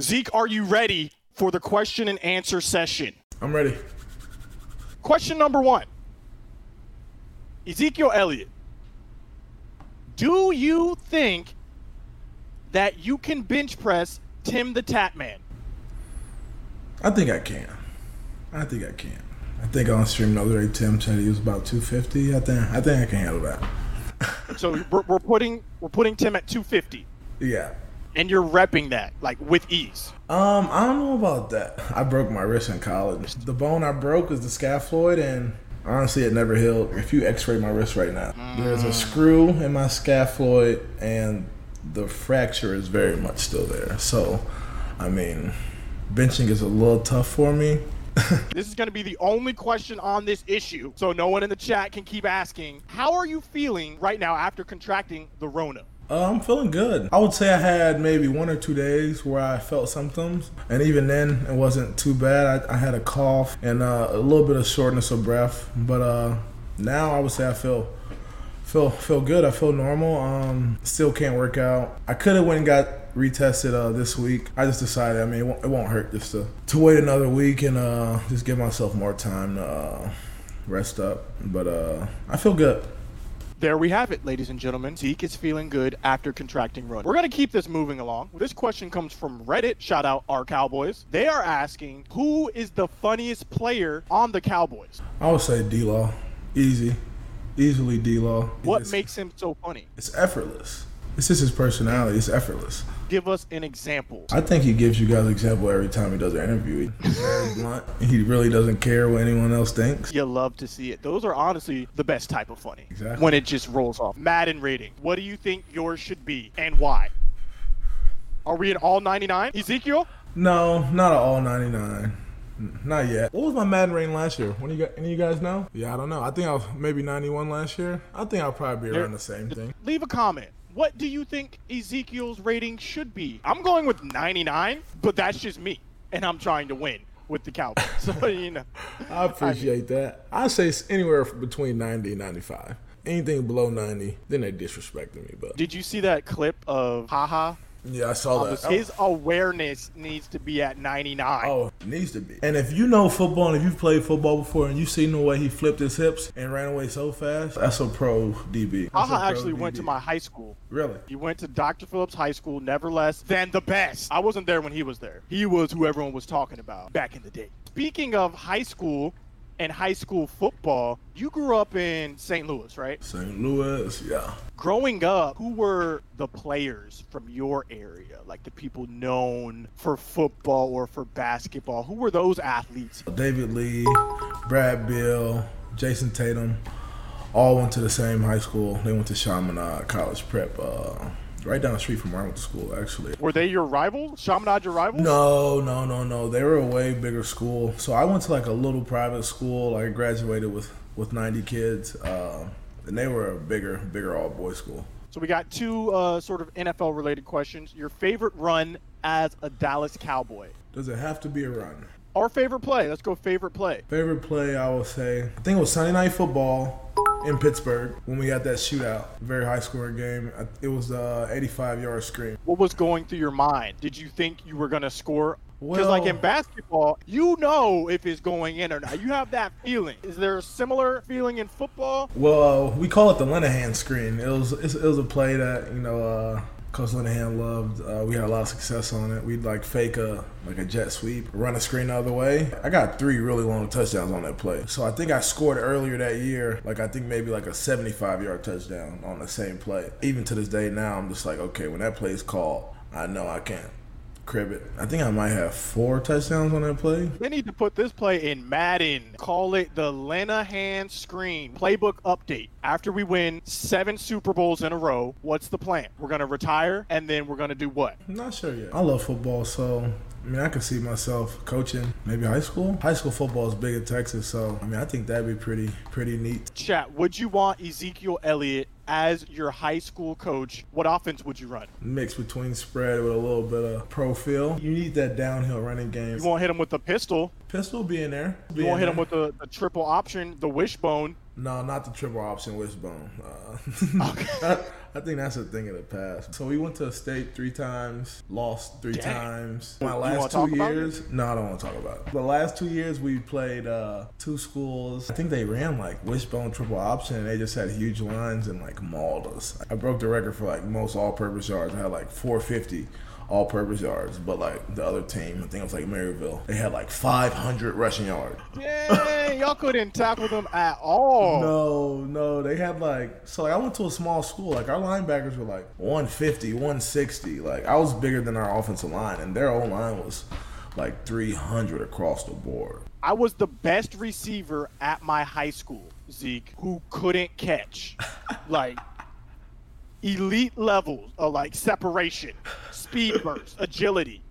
Zeke, are you ready for the question and answer session? I'm ready. Question number one Ezekiel Elliott, do you think that you can bench press Tim the Tatman? I think I can. I think I can. I think on stream the other day Tim said he was about 250. I think I think I can handle that. so we're, we're putting we're putting Tim at 250. Yeah. And you're repping that like with ease. Um, I don't know about that. I broke my wrist in college. The bone I broke is the scaphoid, and honestly, it never healed. If you X-ray my wrist right now, mm. there's a screw in my scaphoid, and the fracture is very much still there. So, I mean, benching is a little tough for me. this is going to be the only question on this issue, so no one in the chat can keep asking. How are you feeling right now after contracting the Rona? Uh, I'm feeling good. I would say I had maybe one or two days where I felt symptoms, and even then, it wasn't too bad. I, I had a cough and uh, a little bit of shortness of breath, but uh, now I would say I feel feel feel good. I feel normal. Um, still can't work out. I could have went and got retested uh, this week. I just decided. I mean, it won't, it won't hurt just to to wait another week and uh, just give myself more time to uh, rest up. But uh, I feel good there we have it, ladies and gentlemen. Zeke is feeling good after contracting Rona. We're going to keep this moving along. This question comes from Reddit. Shout out our Cowboys. They are asking who is the funniest player on the Cowboys? I would say D Law. Easy. Easily D Law. What makes him so funny? It's effortless. It's just his personality. It's effortless. Give us an example. I think he gives you guys an example every time he does an interview. He's very blunt. He really doesn't care what anyone else thinks. You love to see it. Those are honestly the best type of funny. Exactly. When it just rolls off. Madden rating. What do you think yours should be and why? Are we at all 99? Ezekiel? No, not at all 99. Not yet. What was my Madden rating last year? When you got any of you guys know? Yeah, I don't know. I think I was maybe 91 last year. I think I'll probably be around the same thing. Leave a comment. What do you think Ezekiel's rating should be? I'm going with 99, but that's just me, and I'm trying to win with the Cowboys. So you know, I appreciate I mean, that. I say it's anywhere between 90 and 95. Anything below 90, then they disrespecting me. But did you see that clip of Haha yeah, I saw um, that. His awareness needs to be at 99. Oh, needs to be. And if you know football and if you've played football before and you've seen the way he flipped his hips and ran away so fast, that's a pro DB. Aha actually DB. went to my high school. Really? He went to Dr. Phillips High School, never less than the best. I wasn't there when he was there. He was who everyone was talking about back in the day. Speaking of high school, and high school football, you grew up in St. Louis, right? St. Louis, yeah. Growing up, who were the players from your area? Like the people known for football or for basketball? Who were those athletes? David Lee, Brad Beal, Jayson Tatum, all went to the same high school. They went to Chaminade College Prep. Uh, right down the street from where I went to school, actually. Were they your rivals? Chaminade your rivals? No, no, no, no. They were a way bigger school. So I went to like a little private school. I graduated with with 90 kids, uh, and they were a bigger, bigger all boys school. So we got two uh, sort of NFL related questions. Your favorite run as a Dallas Cowboy? Does it have to be a run? Our favorite play. Let's go favorite play. Favorite play, I will say. I think it was Sunday Night Football in Pittsburgh when we had that shootout. Very high scoring game. It was a 85 yard screen. What was going through your mind? Did you think you were going to score? Because, well, like in basketball, you know if it's going in or not. You have that feeling. Is there a similar feeling in football? Well, we call it the Linehan screen. It was it was a play that you know uh, Coach Linehan loved. Uh, we had a lot of success on it. We'd like fake a like a jet sweep, run a screen the other way. I got three really long touchdowns on that play. So I think I scored earlier that year, like I think maybe like a 75 yard touchdown on the same play. Even to this day now, I'm just like, okay, when that play is called, I know I can't crib it. I think I might have four touchdowns on that play. They need to put this play in Madden. Call it the Linehan screen. Playbook update. After we win seven Super Bowls in a row, what's the plan? We're going to retire and then we're going to do what? I'm not sure yet. I love football, so I mean, I could see myself coaching maybe high school. High school football is big in Texas, so I mean, I think that'd be pretty pretty neat. Chat, would you want Ezekiel Elliott as your high school coach? What offense would you run? Mix between spread with a little bit of pro feel. You need that downhill running game. You won't hit him with the pistol. Pistol be in there. Be you won't hit there. him with the, the triple option, the wishbone No, not the triple option wishbone. Uh, okay. I think that's a thing of the past. So we went to a state three times, lost three Dang. times. My last two years, no, I don't want to talk about it. The last two years we played uh, two schools. I think they ran like wishbone triple option, and they just had huge lines and like mauled us. I broke the record for like most all-purpose yards. I had like 450 all-purpose yards, but like the other team, I think it was like Maryville, they had like 500 rushing yards. Dang, y'all couldn't tackle them at all. No, no, they had like so like I went to a small school. Like our linebackers were like 150, 160. Like I was bigger than our offensive line, and their own line was like 300 across the board. I was the best receiver at my high school, Zeke, who couldn't catch. like elite levels of like separation, speed burst, agility.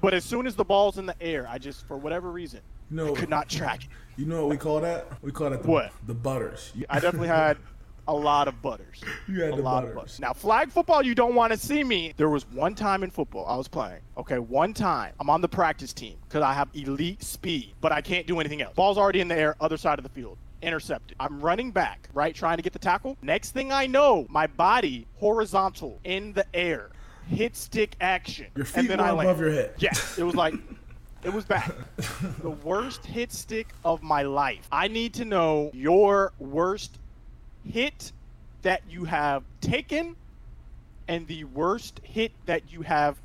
But as soon as the ball's in the air, I just for whatever reason You know, I could not track it. you know what we call that? We call that the, What? the butters. I definitely had a lot of butters. You had a lot butters. of butters. Now, flag football, you don't want to see me. There was one time in football I was playing. Okay, one time I'm on the practice team because I have elite speed, but I can't do anything else. Ball's already in the air, other side of the field. Intercepted. I'm running back, right, trying to get the tackle. Next thing I know, my body horizontal in the air, hit stick action, Your and feet then were I above your head. Yeah, it was like it was bad. the worst hit stick of my life. I need to know your worst hit that you have taken and the worst hit that you have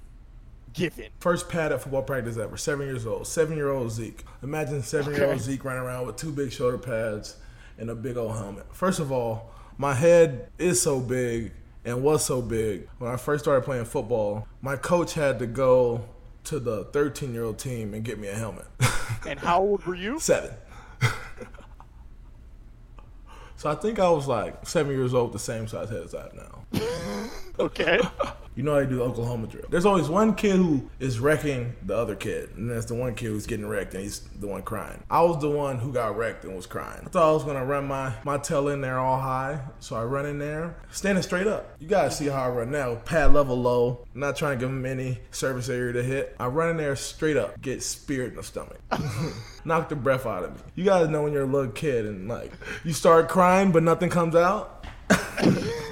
given. First pad at football practice ever. Seven years old. Seven year old Zeke. Imagine seven year old Okay. Zeke running around with two big shoulder pads and a big old helmet. First of all, my head is so big and was so big when I first started playing football. My coach had to go to the 13 year old team and get me a helmet. And how old were you? Seven. so I think I was like seven years old, the same size head as I have now. Okay. You know how they do the Oklahoma drill. There's always one kid who is wrecking the other kid, and that's the one kid who's getting wrecked, and he's the one crying. I was the one who got wrecked and was crying. I thought I was gonna run my my tail in there all high, so I run in there, standing straight up. You gotta see how I run now. Pad level low, not trying to give him any surface area to hit. I run in there straight up, get speared in the stomach, knock the breath out of me. You gotta know when you're a little kid and like you start crying, but nothing comes out.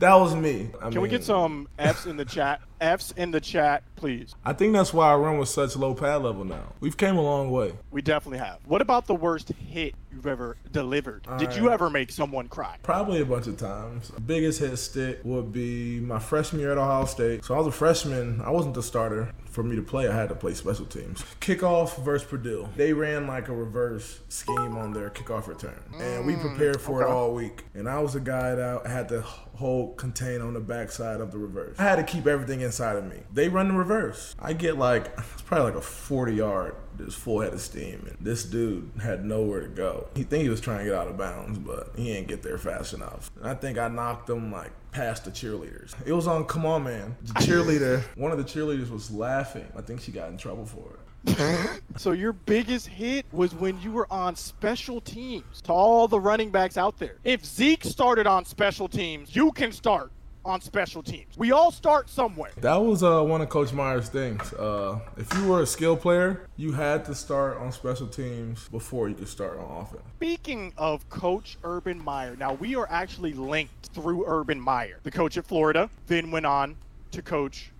That was me. I Can we get some F's in the chat? F's in the chat, please. I think that's why I run with such low pad level now. We've came a long way. We definitely have. What about the worst hit you've ever delivered? Did you ever make someone cry? Probably a bunch of times. Biggest hit stick would be my freshman year at Ohio State. So I was a freshman. I wasn't the starter. For me to play, I had to play special teams. Kickoff versus Purdue. They ran like a reverse scheme on their kickoff return. And we mm, prepared for it all week. And I was the guy that had to hold contain on the backside of the reverse. I had to keep everything inside of me. They run the reverse. I get like, it's probably like a 40 yard just full head of steam. And this dude had nowhere to go. He think he was trying to get out of bounds, but he ain't get there fast enough. And I think I knocked him like past the cheerleaders. It was on Come On Man. The cheerleader, one of the cheerleaders was laughing. I think she got in trouble for it. So your biggest hit was when you were on special teams. To all the running backs out there, if Zeke started on special teams, you can start on special teams. We all start somewhere. That was uh, one of Coach Meyer's things. Uh, if you were a skill player, you had to start on special teams before you could start on offense. Speaking of Coach Urban Meyer, now we are actually linked through Urban Meyer, the coach at Florida, then went on to coach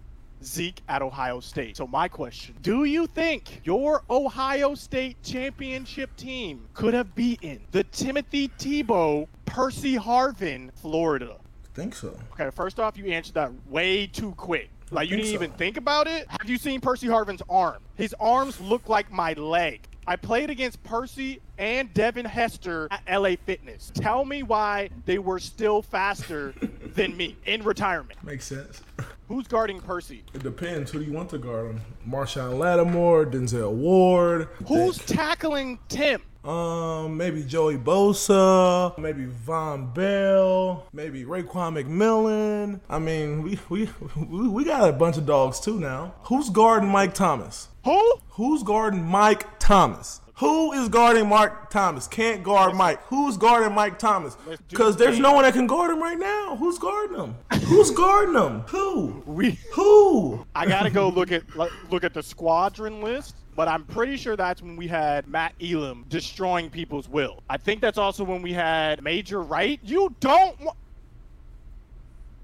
Zeke at Ohio State. So my question, do you think your Ohio State championship team could have beaten the Timothy Tebow, Percy Harvin, Florida? Think so. Okay, first off, you answered that way too quick. Like you didn't so. even think about it. Have you seen Percy Harvin's arm? His arms look like my leg. I played against Percy and Devin Hester at LA Fitness. Tell me why they were still faster than me in retirement. Makes sense. Who's guarding Percy? It depends. Who do you want to guard him? Marshon Lattimore, Denzel Ward. Who's tackling Tim? Um maybe Joey Bosa, maybe Vonn Bell, maybe Raekwon McMillan. I mean, we we we, got a bunch of dogs too now. Who's guarding Mike Thomas? Who? Who's guarding Mike Thomas? Who is guarding Mike Thomas? Can't guard Mike. Who's guarding Mike Thomas? Because there's no one that can guard him right now. Who's guarding him? Who's guarding him? Who? We. Who? I gotta go look at look at the squadron list. But I'm pretty sure that's when we had Matt Elam destroying people's will. I think that's also when we had Major Wright. You don't want.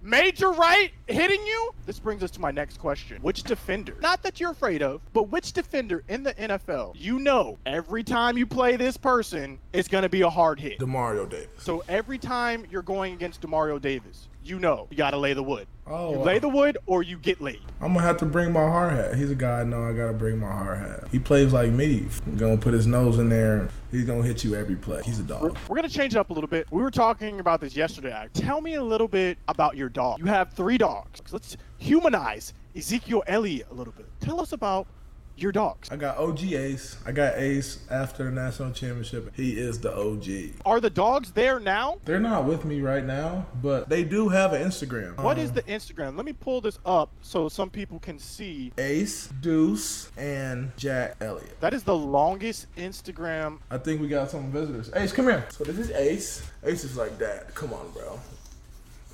Major Wright hitting you? This brings us to my next question. Which defender, not that you're afraid of, but which defender in the NFL you know every time you play this person, it's going to be a hard hit? Demario Davis. So every time you're going against Demario Davis, you know you got to lay the wood. Oh, you lay the wood or you get laid. I'm gonna have to bring my hard hat. He's a guy I know I gotta bring my hard hat. He plays like me. He's gonna put his nose in there. He's gonna hit you every play. He's a We're, dog. we're going to change it up a little bit. We were talking about this yesterday. Tell me a little bit about your dog. You have three dogs. Let's humanize Ezekiel Elliott a little bit. Tell us about your dogs. I got OG Ace. I got Ace after the national championship. He is the OG. Are the dogs there now? They're not with me right now, but they do have an Instagram. What is Um, the Instagram? Let me pull this up so some people can see. Ace, Deuce, and Jack Elliott? That is the longest Instagram. I think we got some visitors. Ace, come here. So this is Ace. Ace is like, that. come on, bro.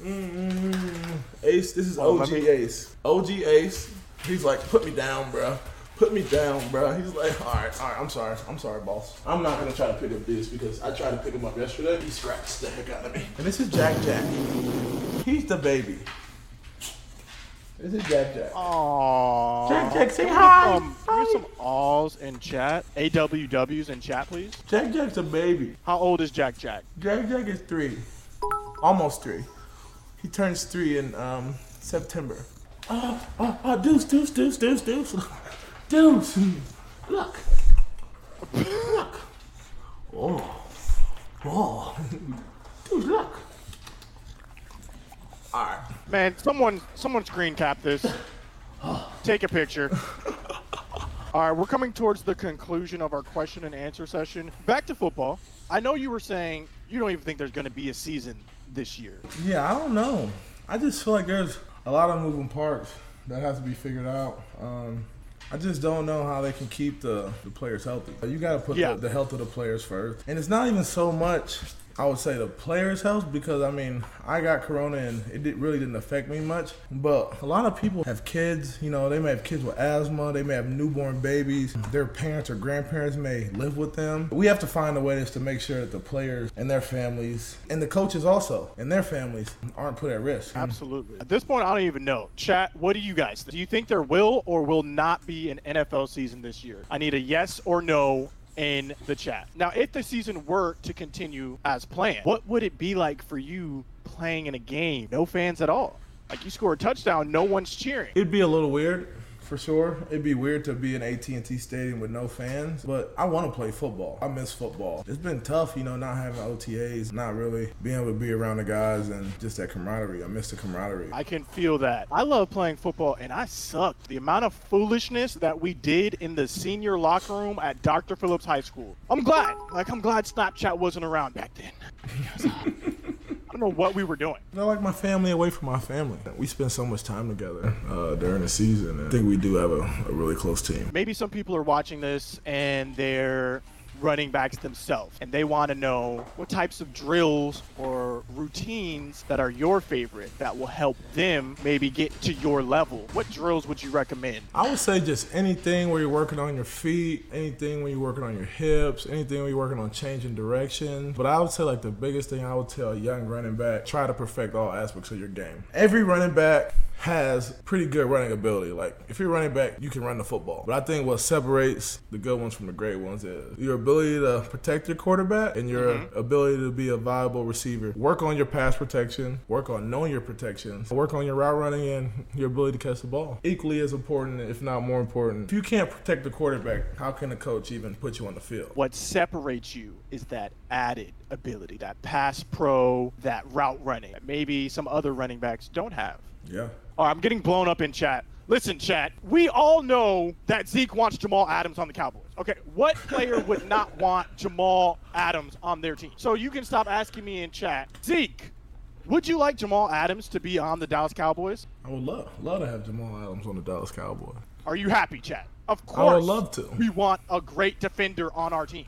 mm Ace, this is OG Ace. OG Ace. He's like, put me down, bro. Put me down, bro. He's like, all right, all right. I'm sorry. I'm sorry, boss. I'm not gonna try to pick up this because I tried to pick him up yesterday. He scratched the heck out of me. And this is Jack Jack. He's the baby. This is Jack Jack. Aww. Jack, Jack, say Can we hi. get Some, can some alls in chat. AWWs in chat, please. Jack Jack's a baby. How old is Jack Jack? Jack Jack is three, almost three. He turns three in um, September. Oh, oh, oh, Deuce, Deuce, Deuce, Deuce, Deuce, Deuce. Look, look. Oh, oh, Deuce, look. All right. Man, someone someone screen cap this. Take a picture. All right, we're coming towards the conclusion of our question and answer session. Back to football. I know you were saying you don't even think there's going to be a season this year. Yeah, I don't know. I just feel like there's a lot of moving parts that has to be figured out. Um, I just don't know how they can keep the, the players healthy. You got to put Yeah. the, the health of the players first. And it's not even so much, I would say, the players' health because, I mean, I got corona and it did, really didn't affect me much. But a lot of people have kids, you know, they may have kids with asthma, they may have newborn babies, their parents or grandparents may live with them. We have to find a way just to make sure that the players and their families and the coaches also and their families aren't put at risk. Absolutely. At this point, I don't even know. Chat, what do you guys? Do you think there will or will not be an NFL season this year? I need a yes or no in the chat. Now, if the season were to continue as planned, what would it be like for you playing in a game? No fans at all. Like you score a touchdown, no one's cheering. It'd be a little weird, for sure. It'd be weird to be in AT&T Stadium with no fans, but I want to play football. I miss football. It's been tough, you know, not having OTAs, not really being able to be around the guys and just that camaraderie. I miss the camaraderie. I can feel that. I love playing football, and I sucked. The amount of foolishness that we did in the senior locker room at Dr. Phillips High School. I'm glad. Like, I'm glad Snapchat wasn't around back then. Because, uh, I don't know what we were doing. I like my family away from my family. We spend so much time together uh, during the season. And I think we do have a, a really close team. Maybe some people are watching this and they're running backs themselves and they want to know what types of drills or routines that are your favorite that will help them maybe get to your level. What drills would you recommend? I would say just anything where you're working on your feet, anything when you're working on your hips, anything when you're working on changing direction. But I would say like the biggest thing I would tell young running back, try to perfect all aspects of your game. Every running back has pretty good running ability. Like if you're running back, you can run the football. But I think what separates the good ones from the great ones is your ability to protect your quarterback and your mm-hmm. ability to be a viable receiver. Work on your pass protection, work on knowing your protections, work on your route running and your ability to catch the ball. Equally as important, if not more important. If you can't protect the quarterback, how can a coach even put you on the field? What separates you is that added ability, that pass pro, that route running that maybe some other running backs don't have. Yeah. All right, I'm getting blown up in chat. Listen, chat, we all know that Zeke wants Jamal Adams on the Cowboys. Okay, what player would not want Jamal Adams on their team? So you can stop asking me in chat. Zeke, would you like Jamal Adams to be on the Dallas Cowboys? I would love love to have Jamal Adams on the Dallas Cowboys. Are you happy, chat? Of course. I would love to. We want a great defender on our team.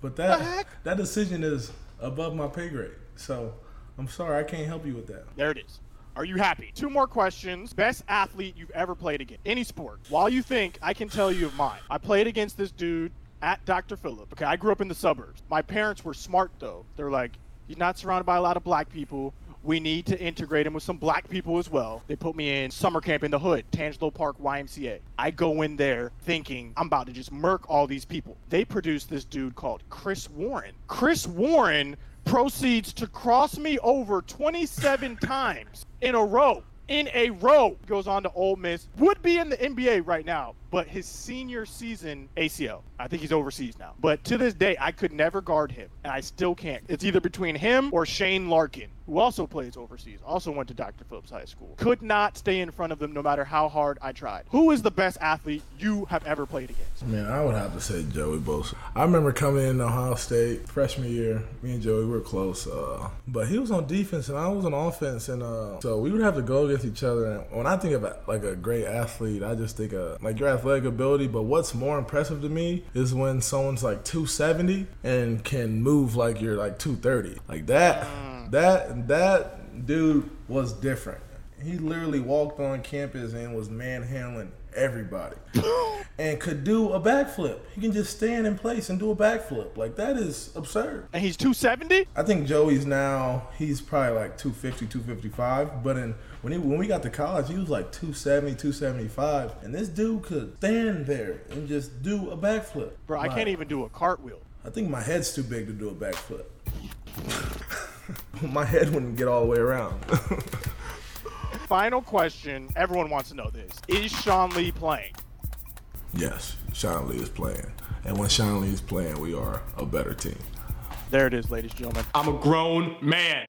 But that that decision is above my pay grade. So I'm sorry, I can't help you with that. There it is. Are you happy? Two more questions. Best athlete you've ever played against. Any sport. While you think, I can tell you of mine. I played against this dude at Dr. Phillip. Okay, I grew up in the suburbs. My parents were smart though. They're like, he's not surrounded by a lot of black people. We need to integrate him with some black people as well. They put me in summer camp in the hood, Tangelo Park YMCA. I go in there thinking I'm about to just murk all these people. They produced this dude called Chris Warren. Chris Warren proceeds to cross me over 27 times in a row. In a row, goes on to Ole Miss. Would be in the NBA right now, but his senior season ACL. I think he's overseas now. But to this day, I could never guard him, and I still can't. It's either between him or Shane Larkin, who also plays overseas, also went to Dr. Phillips High School. Could not stay in front of them no matter how hard I tried. Who is the best athlete you have ever played against? Man, I would have to say Joey Bosa. I remember coming in Ohio State freshman year. Me and Joey were close, uh, but he was on defense and I was on offense, and uh, so we would have to go against each other. And when I think of like a great athlete, I just think of like your athletic ability. But what's more impressive to me is when someone's like 270 and can move like you're like 230, like that. Mm. That that dude was different. He literally walked on campus and was manhandling everybody, and could do a backflip. He can just stand in place and do a backflip. Like that is absurd. And he's 270? I think Joey's now he's probably like 250, 255. But in when he when we got to college, he was like 270, 275. And this dude could stand there and just do a backflip. Bro, I can't even do a cartwheel. I think my head's too big to do a backflip. my head wouldn't get all the way around. Final question. Everyone wants to know this. Is Sean Lee playing? yes, Sean Lee is playing. And when Sean Lee is playing, we are a better team. There it is, ladies and gentlemen. I'm a grown man.